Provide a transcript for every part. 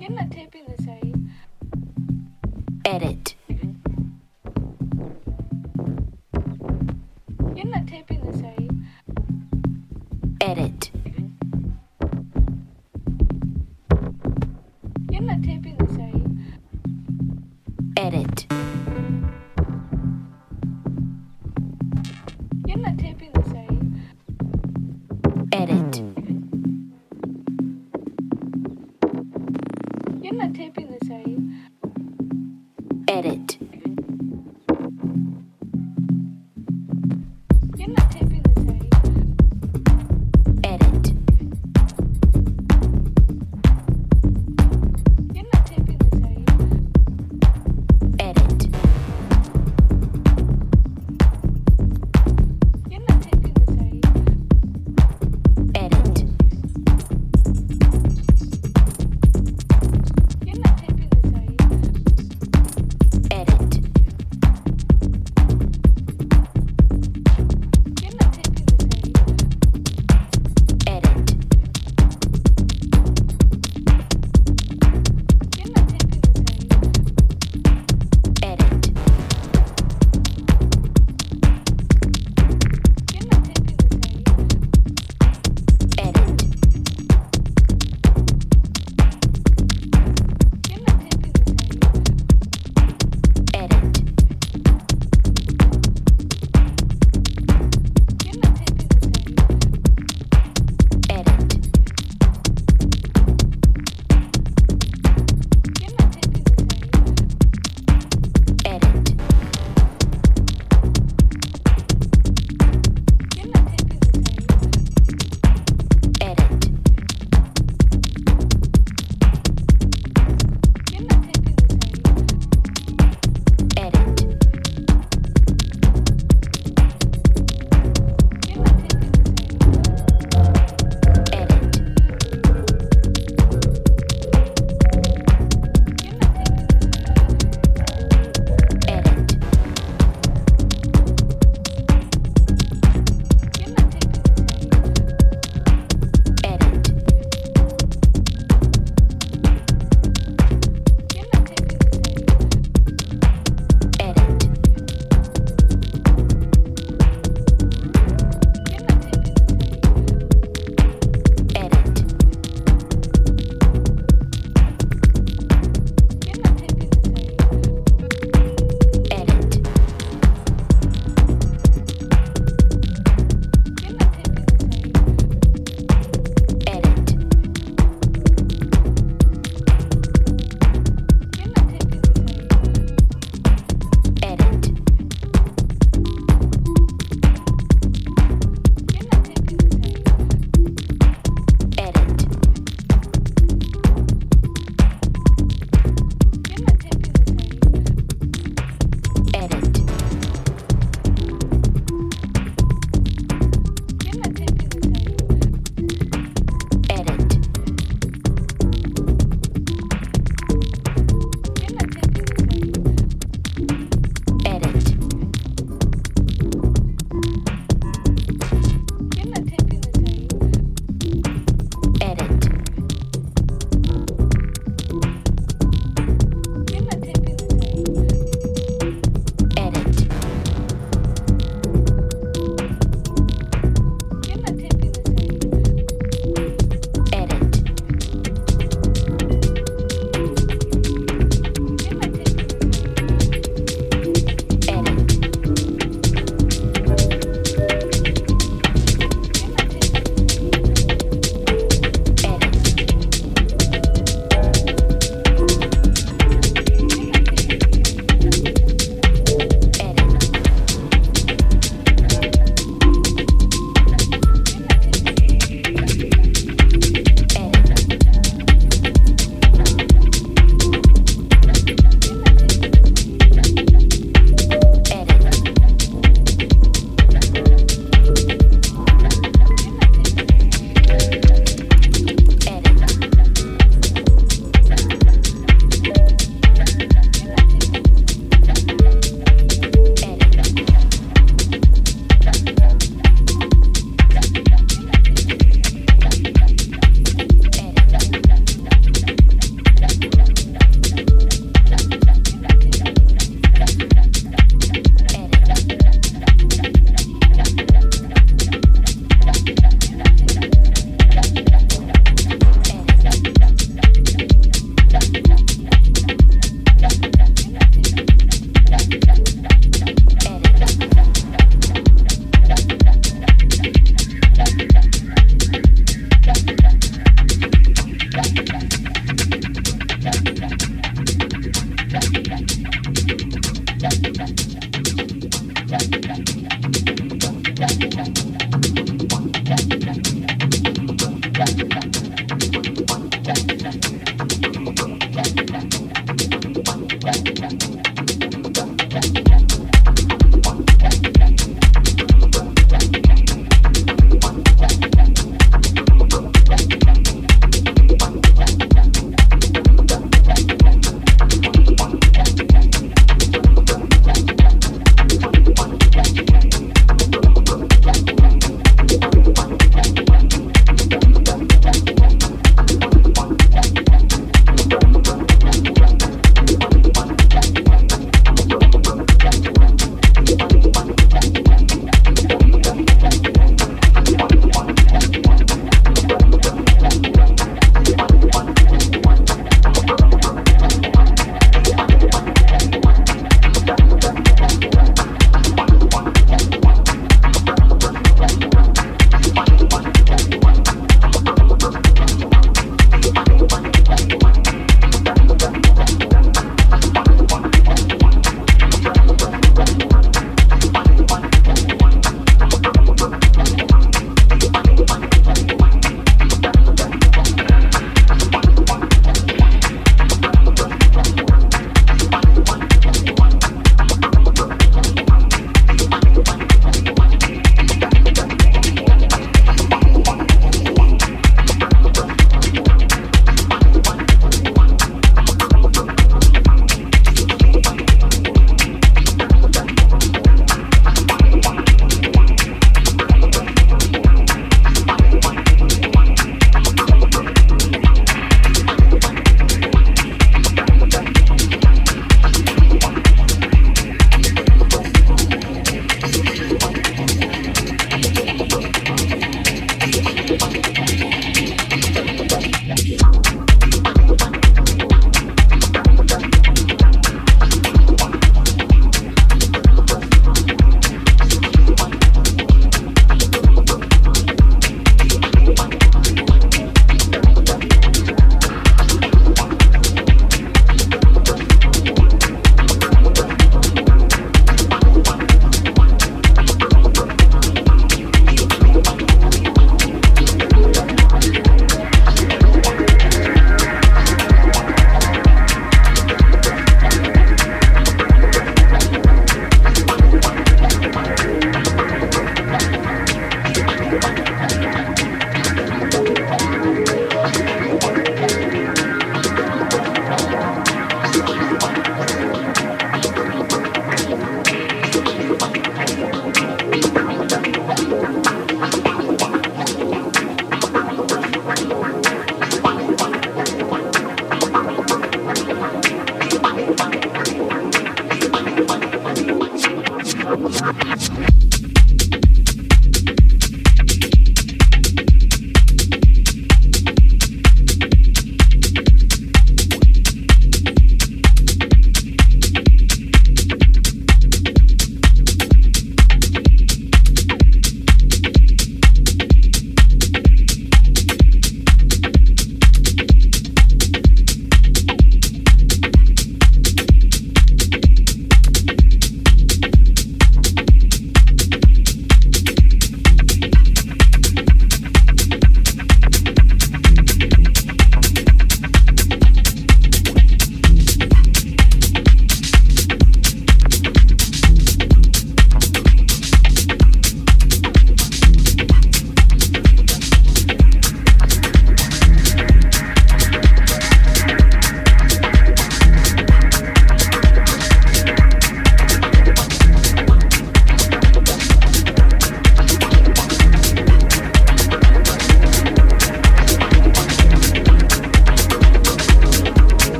You're not taping this, are you? Edit.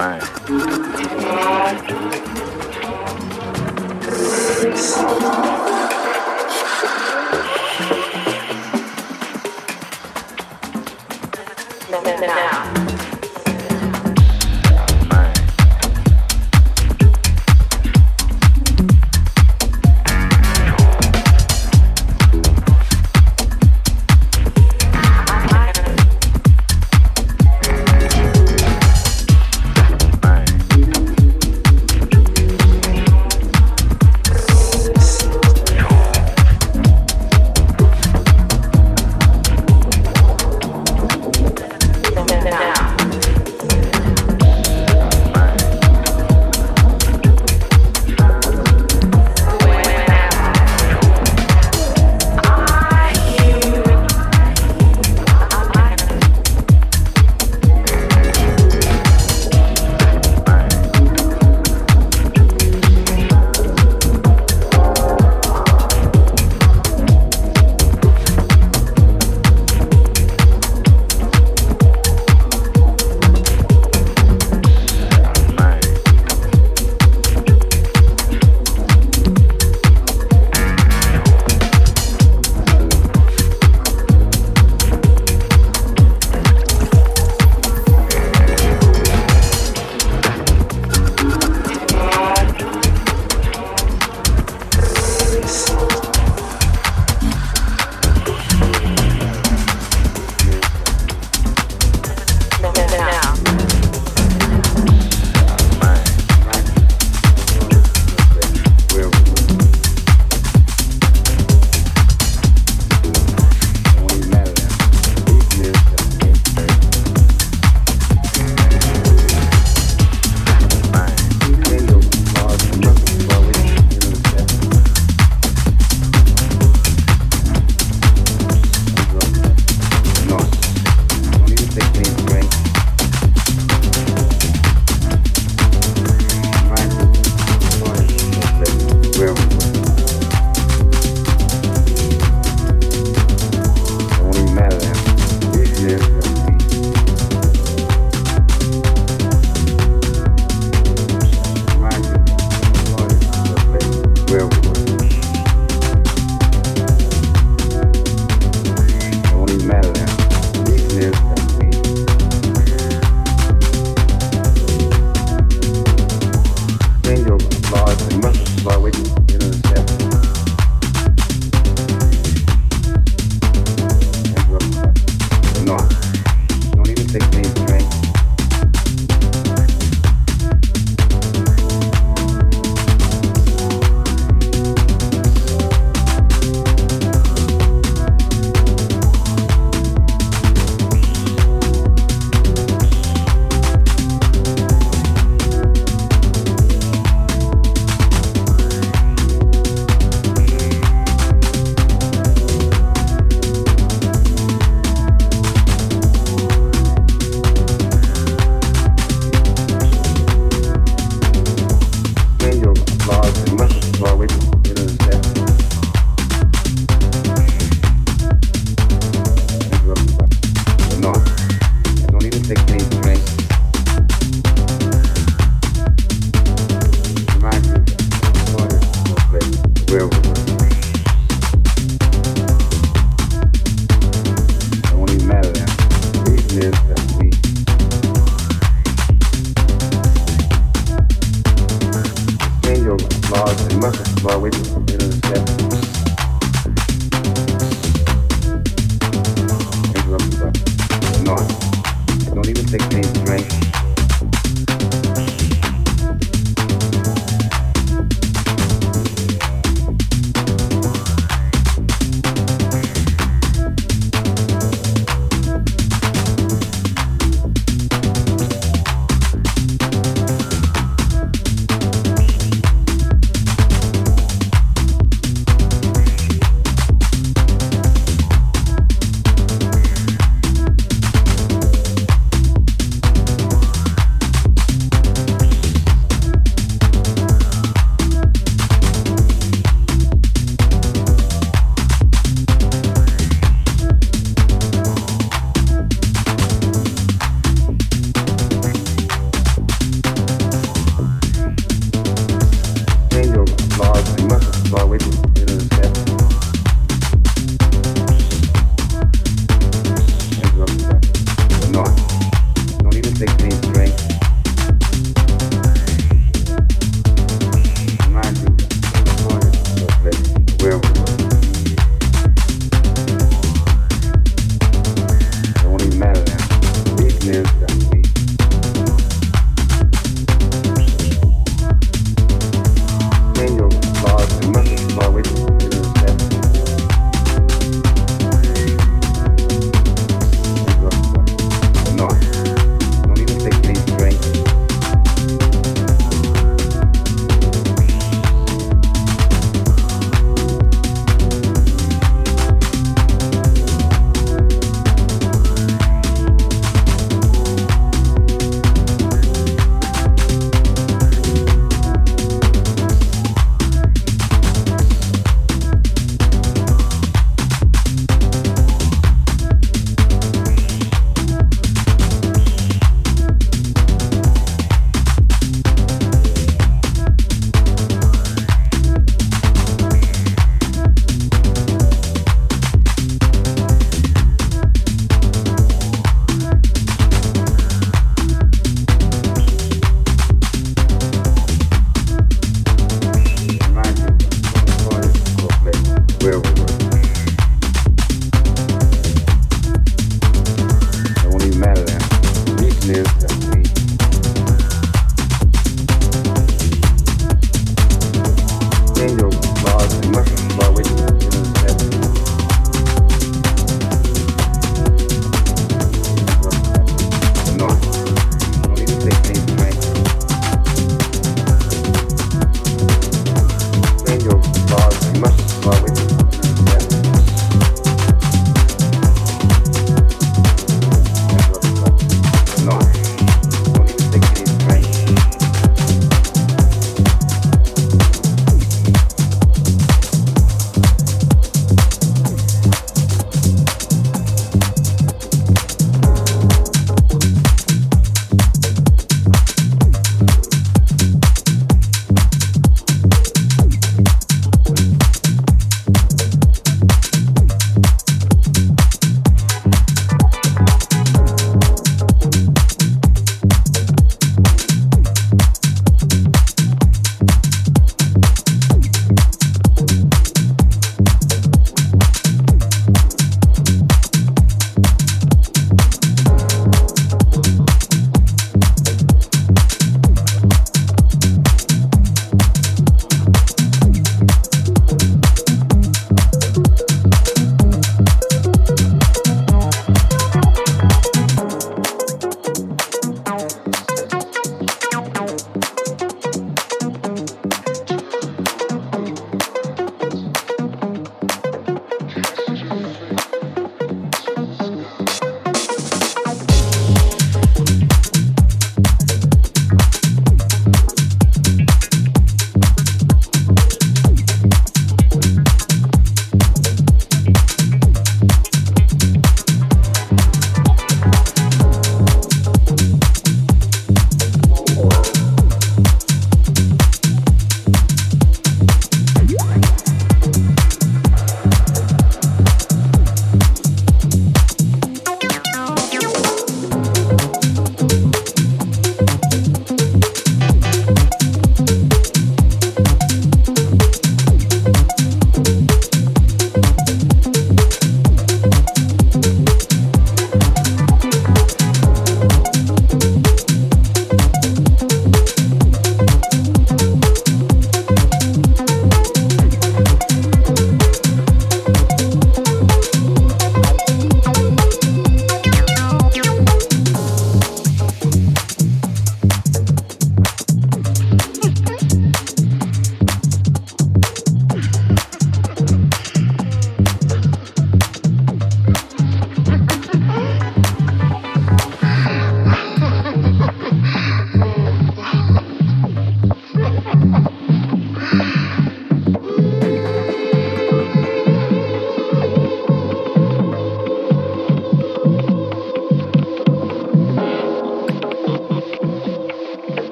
fine.